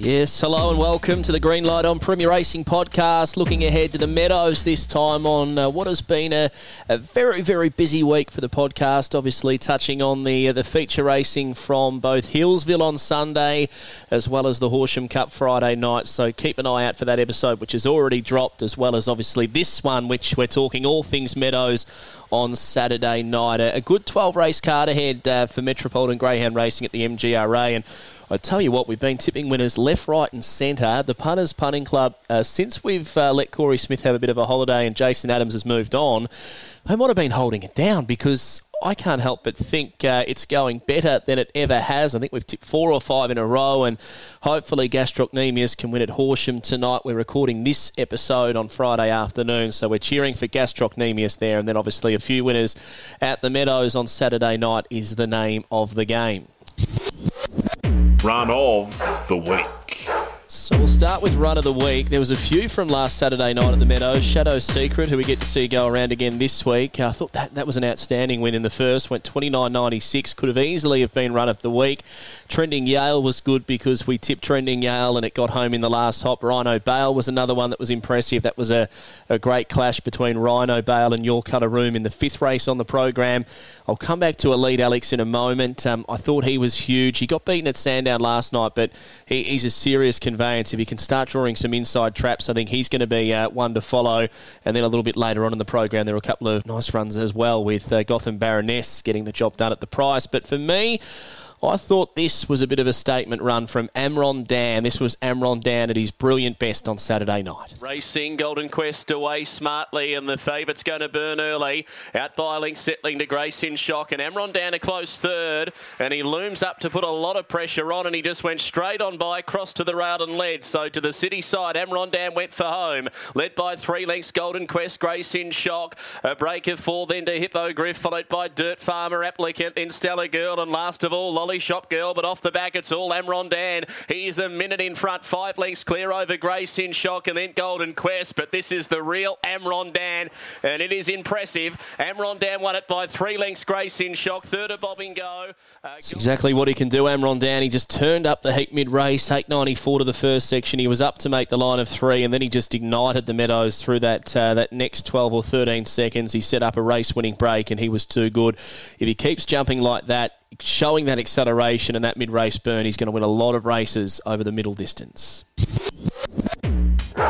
Yes, hello and welcome to the Green Light on Premier Racing podcast. Looking ahead to the Meadows this time on uh, what has been a, a, very, very busy week for the podcast. Obviously, touching on the uh, the feature racing from both Healesville on Sunday as well as the Horsham Cup Friday night. So keep an eye out for that episode, which has already dropped, as well as obviously this one, which we're talking all things Meadows on Saturday night. A, a good 12 race card ahead uh, for Metropolitan Greyhound Racing at the MGRA and. I tell you what, we've been tipping winners left, right, and centre. The Punters Punting Club, uh, since we've uh, let Corey Smith have a bit of a holiday and Jason Adams has moved on, they might have been holding it down because I can't help but think uh, it's going better than it ever has. I think we've tipped four or five in a row, and hopefully Gastrocnemius can win at Horsham tonight. We're recording this episode on Friday afternoon, so we're cheering for Gastrocnemius there, and then obviously a few winners at the Meadows on Saturday night is the name of the game run of the week. So we'll start with run of the week. There was a few from last Saturday night at the Meadows. Shadow Secret, who we get to see go around again this week. I thought that, that was an outstanding win in the first. Went 29.96. Could have easily have been run of the week. Trending Yale was good because we tipped Trending Yale and it got home in the last hop. Rhino Bale was another one that was impressive. That was a, a great clash between Rhino Bale and Your Colour Room in the fifth race on the program. I'll come back to Elite Alex in a moment. Um, I thought he was huge. He got beaten at Sandown last night, but he, he's a serious conveyance. If he can start drawing some inside traps, I think he's going to be uh, one to follow. And then a little bit later on in the program, there were a couple of nice runs as well with uh, Gotham Baroness getting the job done at the price. But for me, I thought this was a bit of a statement run from Amron Dan. This was Amron Dan at his brilliant best on Saturday night. Racing Golden Quest away smartly, and the favourite's going to burn early. Out by length, settling to Grace in shock, and Amron Dan a close third, and he looms up to put a lot of pressure on, and he just went straight on by, cross to the rail and led. So to the city side, Amron Dan went for home, led by three lengths. Golden Quest, Grace in shock, a break of four, then to Hippo Griff, followed by Dirt Farmer applicant, then Stellar Girl, and last of all, Lolly Shop Girl, but off the back it's all Amron Dan. He's a minute in front, five lengths clear over Grace in shock and then Golden Quest, but this is the real Amron Dan, and it is impressive. Amron Dan won it by three lengths, Grace in shock, third of Bobbing Go. Uh, exactly what he can do, Amron Dan. He just turned up the heat mid race, 894 to the first section. He was up to make the line of three, and then he just ignited the Meadows through that uh, that next 12 or 13 seconds. He set up a race winning break, and he was too good. If he keeps jumping like that, showing that acceleration and that mid race burn, he's going to win a lot of races over the middle distance.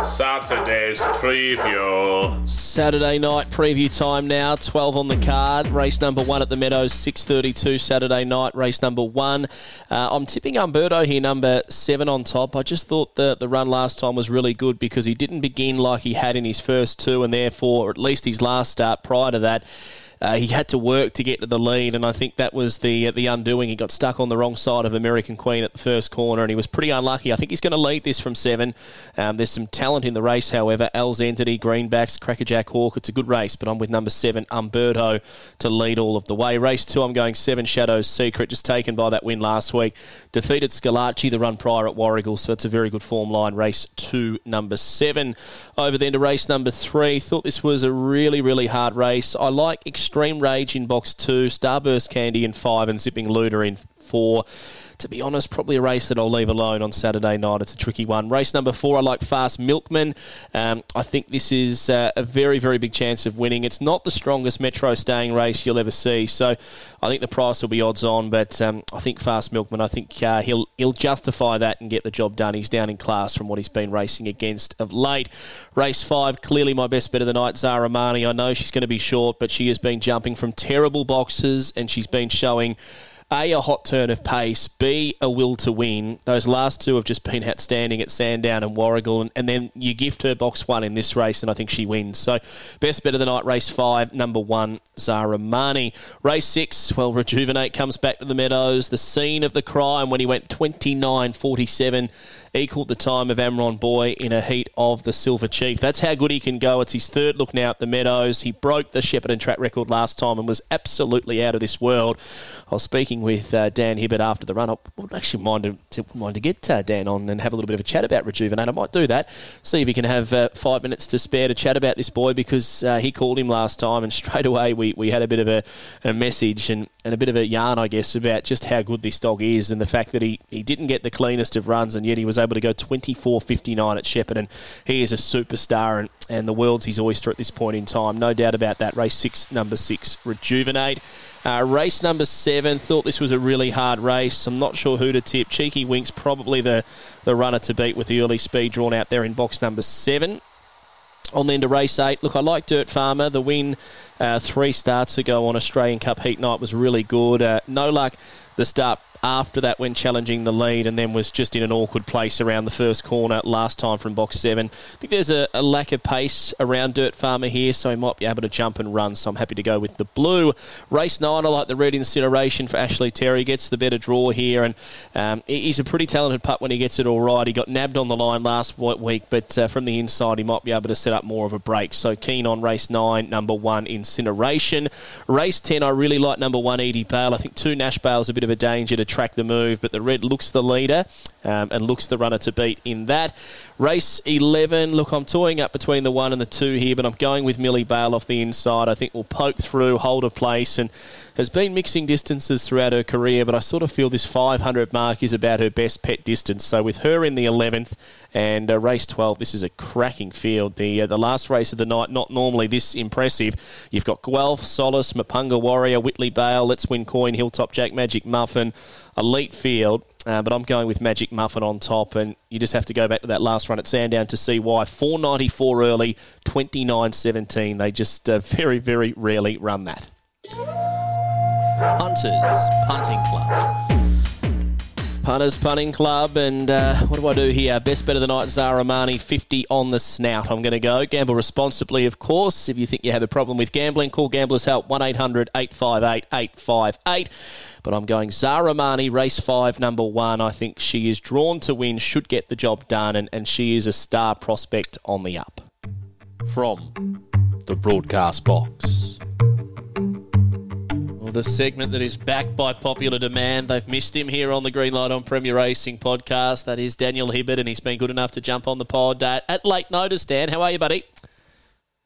Saturday's preview. Saturday night preview time now. 12 on the card. Race number one at the Meadows, 6.32 Saturday night. Race number one. Uh, I'm tipping Umberto here, number seven on top. I just thought the, the run last time was really good because he didn't begin like he had in his first two and therefore, or at least his last start prior to that, uh, he had to work to get to the lead, and I think that was the uh, the undoing. He got stuck on the wrong side of American Queen at the first corner, and he was pretty unlucky. I think he's going to lead this from seven. Um, there's some talent in the race, however. Al's Entity, Greenbacks, Crackerjack Hawk. It's a good race, but I'm with number seven, Umberto, to lead all of the way. Race two, I'm going seven Shadows Secret, just taken by that win last week. Defeated Scalacci the run prior at Warragul, so that's a very good form line. Race two, number seven. Over then to race number three. Thought this was a really, really hard race. I like Rage in box two, Starburst Candy in five, and Zipping Looter in four to be honest, probably a race that I'll leave alone on Saturday night. It's a tricky one. Race number four, I like Fast Milkman. Um, I think this is uh, a very, very big chance of winning. It's not the strongest Metro staying race you'll ever see, so I think the price will be odds on. But um, I think Fast Milkman, I think uh, he'll he'll justify that and get the job done. He's down in class from what he's been racing against of late. Race five, clearly my best bet of the night, Zara Mani. I know she's going to be short, but she has been jumping from terrible boxes and she's been showing a, a hot turn of pace, B, a will to win. Those last two have just been outstanding at Sandown and Warragul, and, and then you gift her box one in this race, and I think she wins. So, best bet of the night, race five, number one, Zara Mani. Race six, well, Rejuvenate comes back to the Meadows, the scene of the crime when he went 29 47 equalled the time of Amron Boy in a heat of the Silver Chief. That's how good he can go. It's his third look now at the Meadows. He broke the Shepparton track record last time and was absolutely out of this world. I was speaking with uh, Dan Hibbert after the run. I would actually mind to, mind to get uh, Dan on and have a little bit of a chat about Rejuvenate. I might do that. See if he can have uh, five minutes to spare to chat about this boy because uh, he called him last time and straight away we, we had a bit of a, a message and, and a bit of a yarn, I guess, about just how good this dog is and the fact that he, he didn't get the cleanest of runs and yet he was able to go 24.59 at Shepparton. And he is a superstar and, and the world's his oyster at this point in time. No doubt about that. Race six, number six, Rejuvenate. Uh, race number seven, thought this was a really hard race. I'm not sure who to tip. Cheeky Winks, probably the, the runner to beat with the early speed drawn out there in box number seven. On then to race eight. Look, I like Dirt Farmer. The win uh, three starts ago on Australian Cup Heat Night was really good. Uh, no luck the start after that when challenging the lead and then was just in an awkward place around the first corner last time from box seven. I think there's a, a, lack of pace around Dirt Farmer here, so he might be able to jump and run. So I'm happy to go with the blue. Race nine, I like the red incineration for Ashley Terry. Gets the better draw here, and um, he's a pretty talented putt when he gets it all right. He got nabbed on the line last week, but uh, from the inside, he might be able to set up more of a break. So keen on race nine, number one, incineration. Race 10, I really like number one, Edie Bale. I think two Nash Bale's a bit of a danger to track the move, but the red looks the leader um, and looks the runner to beat in that. Race 11, look, I'm toying up between the one and the two here, but I'm going with Millie Bale off the inside. I think we'll poke through, hold a place, and has been mixing distances throughout her career, but I sort of feel this 500 mark is about her best pet distance. So with her in the 11th and uh, race 12, this is a cracking field. The uh, the last race of the night, not normally this impressive. You've got Guelph, Solace, Mapunga Warrior, Whitley Bale, Let's Win Coin, Hilltop Jack, Magic Muffin, elite field. Uh, but I'm going with Magic Muffin on top, and you just have to go back to that last run at Sandown to see why. 494 early, 29.17. They just uh, very, very rarely run that. Punters Punting Club. Punters Punning Club, and uh, what do I do here? Best bet of the night, Zara Marnie, 50 on the snout. I'm going to go. Gamble responsibly, of course. If you think you have a problem with gambling, call Gamblers Help 1 800 858 858. But I'm going Zara Marnie, race five, number one. I think she is drawn to win, should get the job done, and, and she is a star prospect on the up. From the broadcast box. Well, the segment that is backed by popular demand. They've missed him here on the Green Light on Premier Racing podcast. That is Daniel Hibbert, and he's been good enough to jump on the pod uh, at late notice. Dan, how are you, buddy?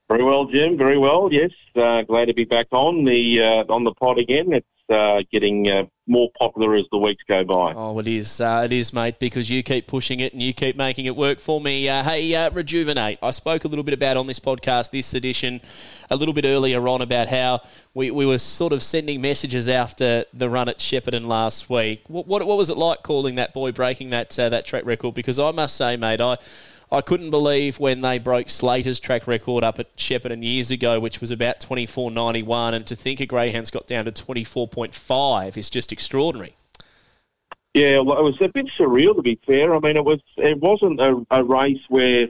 Very well, Jim. Very well. Yes, uh, glad to be back on the uh, on the pod again. It's uh, getting uh, more popular as the weeks go by. Oh, it is. Uh, it is, mate, because you keep pushing it and you keep making it work for me. Uh, hey, uh, Rejuvenate. I spoke a little bit about on this podcast, this edition, a little bit earlier on about how we, we were sort of sending messages after the run at Shepparton last week. What, what, what was it like calling that boy breaking that uh, that track record? Because I must say, mate, I I couldn't believe when they broke Slater's track record up at Shepparton years ago, which was about 24.91, and to think a greyhound's got down to 24.5 is just extraordinary. Yeah, well, it was a bit surreal to be fair. I mean, it was it wasn't a, a race where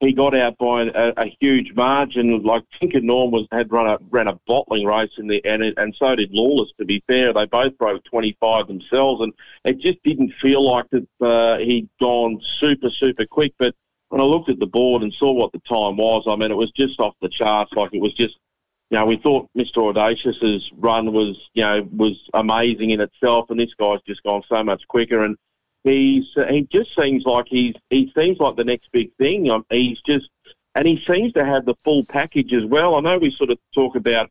he got out by a, a huge margin. Like Tinker Norm was had run a ran a bottling race in the and it, and so did Lawless. To be fair, they both broke 25 themselves, and it just didn't feel like that uh, he'd gone super super quick. But when I looked at the board and saw what the time was, I mean, it was just off the charts. Like it was just, you know, we thought Mr. Audacious's run was, you know, was amazing in itself, and this guy's just gone so much quicker. And he's he just seems like he's he seems like the next big thing. Um, he's just, and he seems to have the full package as well. I know we sort of talk about.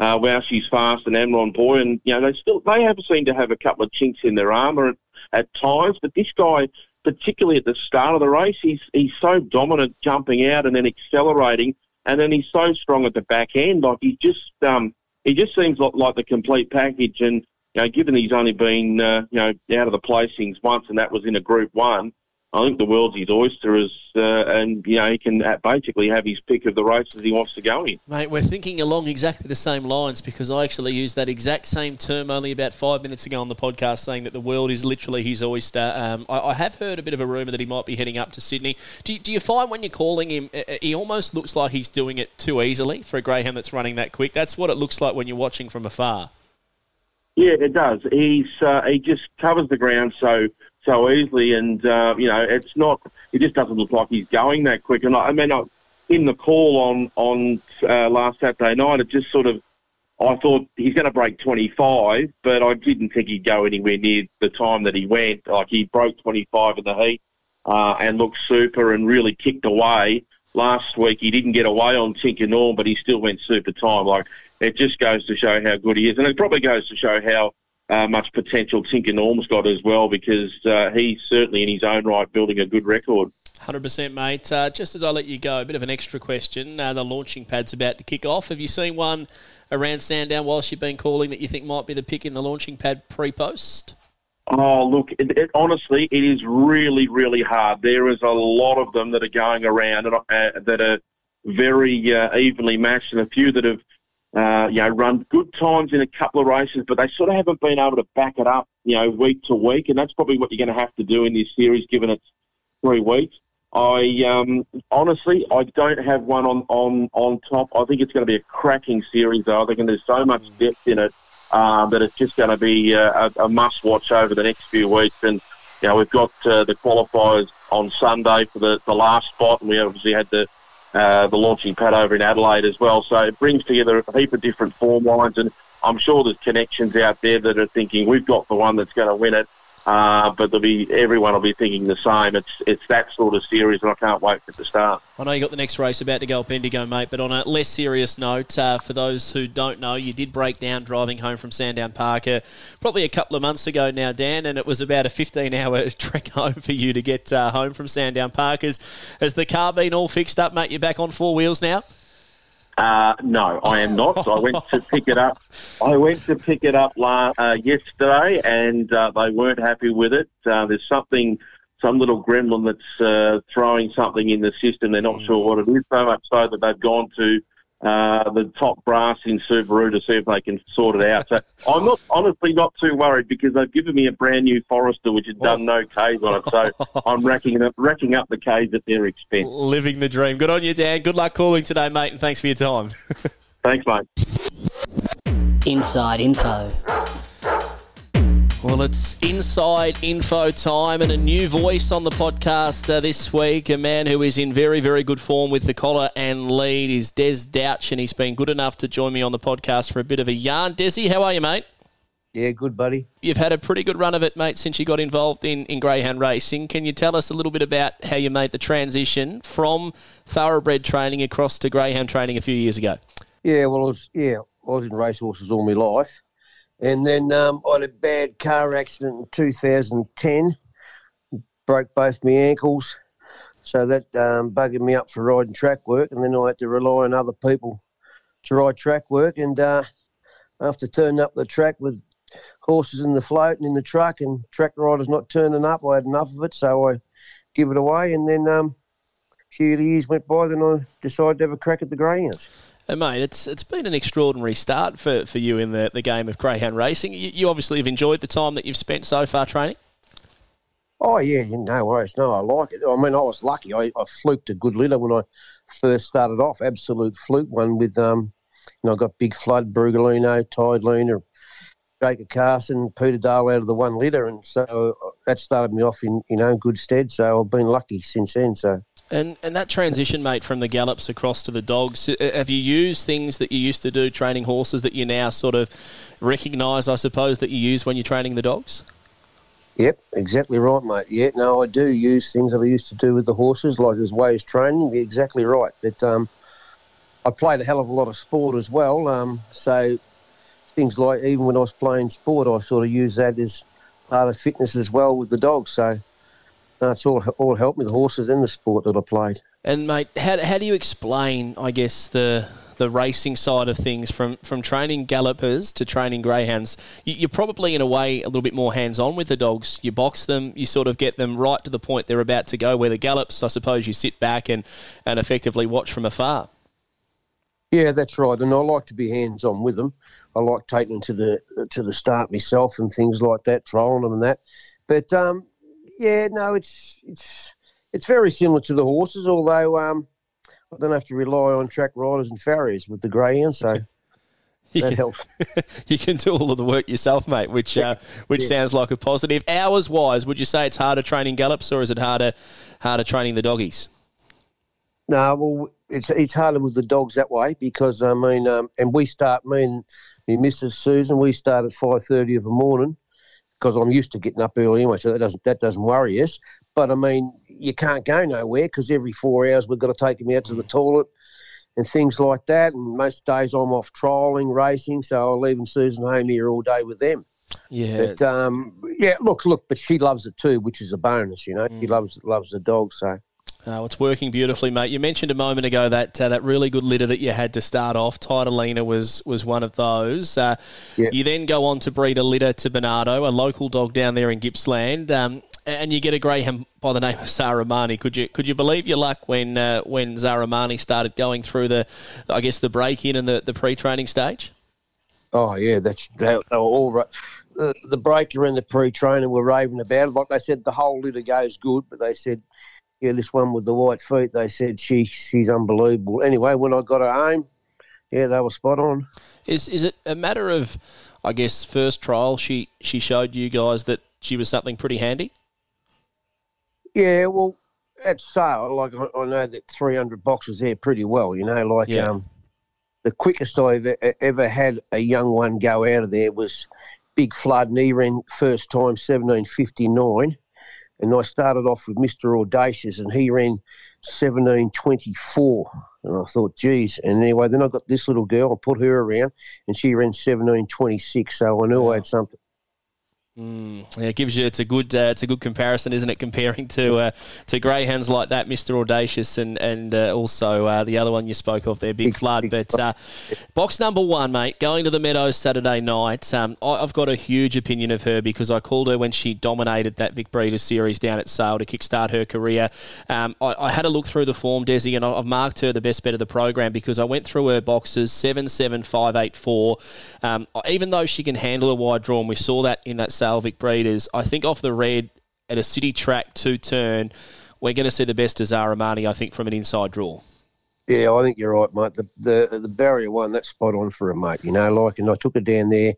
Uh, wow, she's fast and Amron Boy, and you know they still they have seemed to have a couple of chinks in their armour at, at times, but this guy particularly at the start of the race, he's he's so dominant jumping out and then accelerating, and then he's so strong at the back end. Like he just um, he just seems like, like the complete package. And you know, given he's only been uh, you know out of the placings once, and that was in a Group One, I think the world's his oyster is, uh, and you know he can basically have his pick of the races he wants to go in. Mate, we're thinking along exactly the same lines because I actually used that exact same term only about five minutes ago on the podcast, saying that the world is literally his oyster. Um, I, I, have heard a bit of a rumor that he might be heading up to Sydney. Do do you find when you're calling him, uh, uh, he almost looks like he's doing it too easily for a greyhound that's running that quick? That's what it looks like when you're watching from afar. Yeah, it does. He's uh, he just covers the ground so so easily, and uh, you know it's not. It just doesn't look like he's going that quick. And I, I mean, I, in the call on on uh, last Saturday night, it just sort of. I thought he's going to break 25, but I didn't think he'd go anywhere near the time that he went. Like he broke 25 in the heat uh, and looked super and really kicked away. Last week he didn't get away on Tinker Norm, but he still went super time. Like it just goes to show how good he is, and it probably goes to show how uh, much potential Tinker Norm's got as well, because uh, he's certainly in his own right building a good record. 100%, mate. Uh, just as I let you go, a bit of an extra question. Uh, the launching pad's about to kick off. Have you seen one around Sandown whilst you've been calling that you think might be the pick in the launching pad pre post? Oh, look, it, it, honestly, it is really, really hard. There is a lot of them that are going around and, uh, that are very uh, evenly matched, and a few that have, uh, you know, run good times in a couple of races, but they sort of haven't been able to back it up, you know, week to week, and that's probably what you're going to have to do in this series, given it's three weeks. I um, honestly, I don't have one on, on, on top. I think it's going to be a cracking series, though. I think there's so much depth in it uh, that it's just going to be uh, a, a must watch over the next few weeks. And you know, we've got uh, the qualifiers on Sunday for the, the last spot, and we obviously had the uh, the launching pad over in Adelaide as well. So it brings together a heap of different form lines, and I'm sure there's connections out there that are thinking we've got the one that's going to win it. Uh, but there'll be everyone will be thinking the same. It's it's that sort of series, and I can't wait for it to start. I know you got the next race about to go up Indigo, mate. But on a less serious note, uh, for those who don't know, you did break down driving home from Sandown Park uh, probably a couple of months ago now, Dan, and it was about a 15-hour trek home for you to get uh, home from Sandown Park. Has, has the car been all fixed up, mate? You're back on four wheels now. Uh, no, I am not. I went to pick it up. I went to pick it up la- uh, yesterday, and uh, they weren't happy with it. Uh, there's something, some little gremlin that's uh, throwing something in the system. They're not sure what it is. So much so that they've gone to uh, the top brass in Subaru to see if they can sort it out. So I'm not honestly not too worried because they've given me a brand new Forester which has done no K's on it. So I'm racking up racking up the K's at their expense. Living the dream. Good on you, Dan. Good luck calling today, mate, and thanks for your time. Thanks, mate. Inside info. Well, it's inside info time and a new voice on the podcast uh, this week. A man who is in very, very good form with the collar and lead is Des Douch, and he's been good enough to join me on the podcast for a bit of a yarn. Desi, how are you, mate? Yeah, good, buddy. You've had a pretty good run of it, mate, since you got involved in, in greyhound racing. Can you tell us a little bit about how you made the transition from thoroughbred training across to greyhound training a few years ago? Yeah, well, I was yeah, I was in racehorses all my life, and then um, I had a bad car accident in 2010, broke both my ankles, so that um, buggered me up for riding track work, and then I had to rely on other people to ride track work, and uh, after turning up the track with horses in the float and in the truck, and track riders not turning up, I had enough of it, so I give it away, and then um, a few years went by, then I decided to have a crack at the greyhounds. And mate, it's it's been an extraordinary start for, for you in the, the game of greyhound racing. You, you obviously have enjoyed the time that you've spent so far training. Oh yeah, no worries. No, I like it. I mean, I was lucky. I, I fluked a good litter when I first started off. Absolute fluke one with um, you know, I got Big Flood, Brugalino, Tide Luna, Jacob Carson, Peter Dale out of the one litter, and so that started me off in you know good stead. So I've been lucky since then. So. And and that transition, mate, from the gallops across to the dogs, uh, have you used things that you used to do training horses that you now sort of recognise, I suppose, that you use when you're training the dogs? Yep, exactly right, mate. Yeah, no, I do use things that I used to do with the horses, like as ways training. You're exactly right. But um, I played a hell of a lot of sport as well. Um, so things like even when I was playing sport, I sort of used that as part of fitness as well with the dogs. So it's all all helped me, the horses and the sport that I played. And mate, how, how do you explain, I guess, the the racing side of things from, from training gallopers to training greyhounds? You, you're probably in a way a little bit more hands on with the dogs. You box them, you sort of get them right to the point they're about to go. Where the gallops, I suppose, you sit back and, and effectively watch from afar. Yeah, that's right. And I like to be hands on with them. I like taking them to the to the start myself and things like that, trolling them and that. But um, yeah, no, it's it's it's very similar to the horses, although um, I don't have to rely on track riders and farriers with the greyhound, So You that can- helps. you can do all of the work yourself, mate, which uh, which Yeah. sounds like a positive. Hours wise, would you say it's harder training gallops or is it harder harder training the doggies? No, well, it's it's harder with the dogs that way because I mean, um, and we start. Me and my Mrs. Susan, we start at five thirty of the morning because I'm used to getting up early anyway, so that doesn't that doesn't worry us. But I mean, you can't go nowhere because every four hours we've got to take them out to the toilet and things like that. And most days I'm off trialling, racing, so I'm leaving Susan home here all day with them. Yeah, But um, yeah, look, look, but she loves it too, which is a bonus. You know, she loves loves the dog, so. Oh, it's working beautifully, mate. You mentioned a moment ago that uh, that really good litter that you had to start off. Titalina was was one of those. Uh, Yeah. You then go on to breed a litter to Bernardo, a local dog down there in Gippsland, um, and you get a greyhound by the name of Zaramani. Could you could you believe your luck when uh, when Zaramani started going through the, I guess the break in and the, the pre training stage? Oh yeah, that's they, were all right. The, the breaker and the pre-trainer were raving about it. Like they said, the whole litter goes good, but they said, yeah, this one with the white feet, they said she she's unbelievable. Anyway, when I got her home, yeah, they were spot on. Is is it a matter of, I guess, first trial? She she showed you guys that she was something pretty handy. Yeah, well, at sale, like I, I know that 300 boxes there pretty well. You know, like Yeah. um, the quickest I've e- ever had a young one go out of there was Big Flood, ran first time 1759. And I started off with Mr. Audacious, and he ran 1724. And I thought, geez. And anyway, then I got this little girl, I put her around, and she ran 1726. So I knew I had something. Yeah, it gives you it's a good uh, it's a good comparison, isn't it? Comparing to uh, to greyhounds like that, Mister Audacious, and and uh, also uh, the other one you spoke of there, Big Flood. But uh, box number one, mate, going to the Meadows Saturday night. Um, I, I've got a huge opinion of her because I called her when she dominated that Vic Breeders series down at Sale to kickstart her career. Um, I, I had a look through the form, Desi, and I- I've marked her the best bet of the program because I went through her boxes seven, seven, five, eight, four. Um, even though she can handle a wide draw, and we saw that in that Sale Vic Breeders, I think off the red at a city track two turn, we're going to see the best of Zaramani, I think, from an inside draw. Yeah, I think you're right, mate. The the the barrier one, that's spot on for a mate. You know, like, and I took her down there.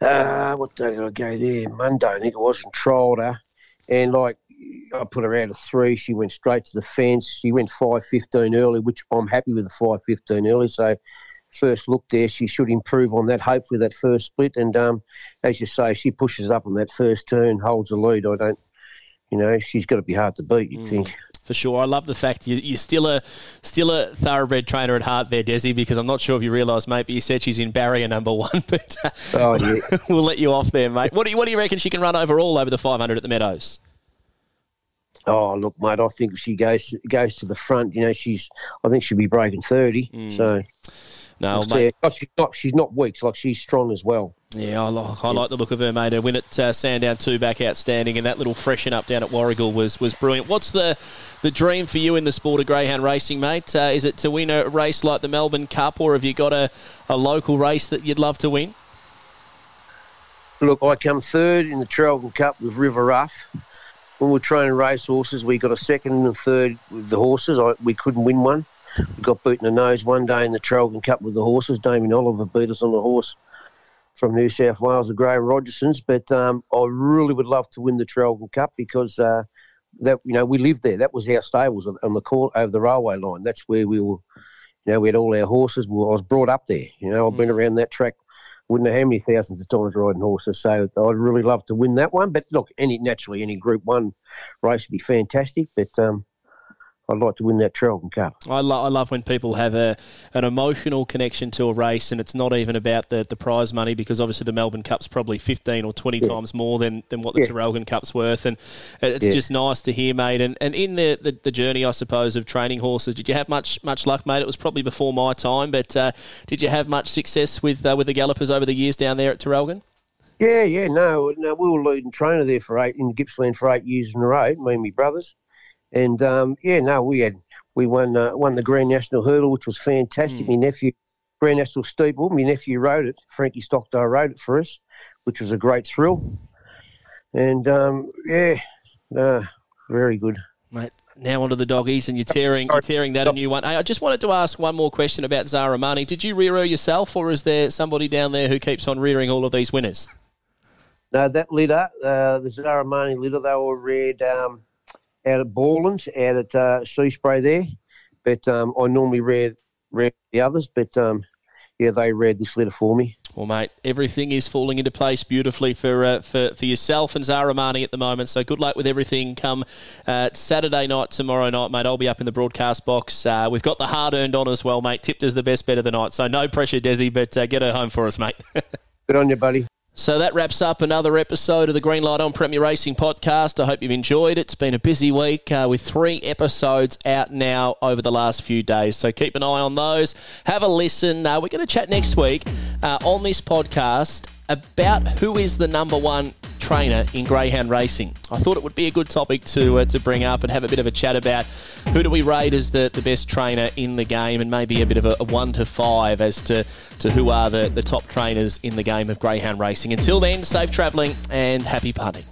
Uh, what day did I go there? Monday, I think it was, and trialled her. And like, I put her out of three. She went straight to the fence. She went five fifteen early, which I'm happy with the five fifteen early. So, first look there, she should improve on that. Hopefully, that first split. And um, as you say, she pushes up on that first turn, holds the lead. I don't, you know, she's got to be hard to beat. You'd think. For sure, I love the fact you, you're still a still a thoroughbred trainer at heart there, Desi. Because I'm not sure if you realise, mate, but you said she's in barrier number one. But uh, Oh yeah. we'll let you off there, mate. What do you what do you reckon she can run overall over the 500 at the Meadows? Oh, look, mate. I think if she goes goes to the front, you know, she's. I think she'll be breaking thirty. Mm. So, No, mate. She's not. She's not weak. Like she's strong as well. Yeah, I like, I like the look of her, mate. Her win at uh, Sandown two back outstanding, and that little freshen up down at Warragul was was brilliant. What's the the dream for you in the sport of greyhound racing, mate? Uh, is it to win a race like the Melbourne Cup, or have you got a, a local race that you'd love to win? Look, I come third in the Traralgon Cup with River Rough. When we're training race horses, we got a second and a third with the horses. I, we couldn't win one. We got beaten in the nose one day in the Traralgon Cup with the horses. Damien Oliver beat us on the horse from New South Wales, the Graeme Rogersons. But um, I really would love to win the Traralgon Cup because uh, that you know we lived there. That was our stables on, the court over the railway line. That's where we were. You know, we had all our horses. Well, I was brought up there. You know, I've been around that track wouldn't know how many thousands of times riding horses. So I'd really love to win that one. But look, any naturally any Group One race would be fantastic. But um, I'd like to win that Traralgon Cup. I, lo- I love when people have a an emotional connection to a race, and it's not even about the, the prize money because obviously the Melbourne Cup's probably fifteen or twenty times more than, than what the Yeah. Cup's worth, and it's Yeah. just nice to hear, mate. And and in the, the, the journey, I suppose, of training horses, did you have much much luck, mate? It was probably before my time, but uh, did you have much success with uh, with the gallopers over the years down there at Traralgon? Yeah, yeah, no, no, we were leading trainer there for eight in Gippsland for eight years in a row, me and my brothers, and um, yeah, no, we had we won uh, won the Grand National Hurdle, which was fantastic. My nephew, Grand National Steeple, my nephew rode it. Frankie Stockdale rode it for us, which was a great thrill, and um, yeah, no, very good. Mate, Now onto the doggies, and you're tearing, you're tearing that a new one. Hey, I just wanted to ask one more question about Zara Money. Did you rear her yourself, or is there somebody down there who keeps on rearing all of these winners? No, that litter, uh, the Zaramani litter, they were reared um, out at Borlands, out at uh, Seaspray there. But um, I normally read rear the others, but um, yeah, they read this letter for me. Well, mate, everything is falling into place beautifully for uh, for, for yourself and Zara Marnie at the moment. So good luck with everything. Come uh, Saturday night, tomorrow night, mate. I'll be up in the broadcast box. Uh, we've got the hard earned on as well, mate. Tipped as the best bet of the night. So no pressure, Desi, but uh, get her home for us, mate. good on you, buddy. So that wraps up another episode of the Green Light on Premier Racing podcast. I hope you've enjoyed it. It's been a busy week uh, with three episodes out now over the last few days. So keep an eye on those. Have a listen. Uh, we're going to chat next week uh, on this podcast about who is the number one trainer in greyhound racing. I thought it would be a good topic to uh, to bring up and have a bit of a chat about who do we rate as the, the best trainer in the game and maybe a bit of a, a one to five as to, to who are the, the top trainers in the game of greyhound racing. Until then, safe travelling and happy punting.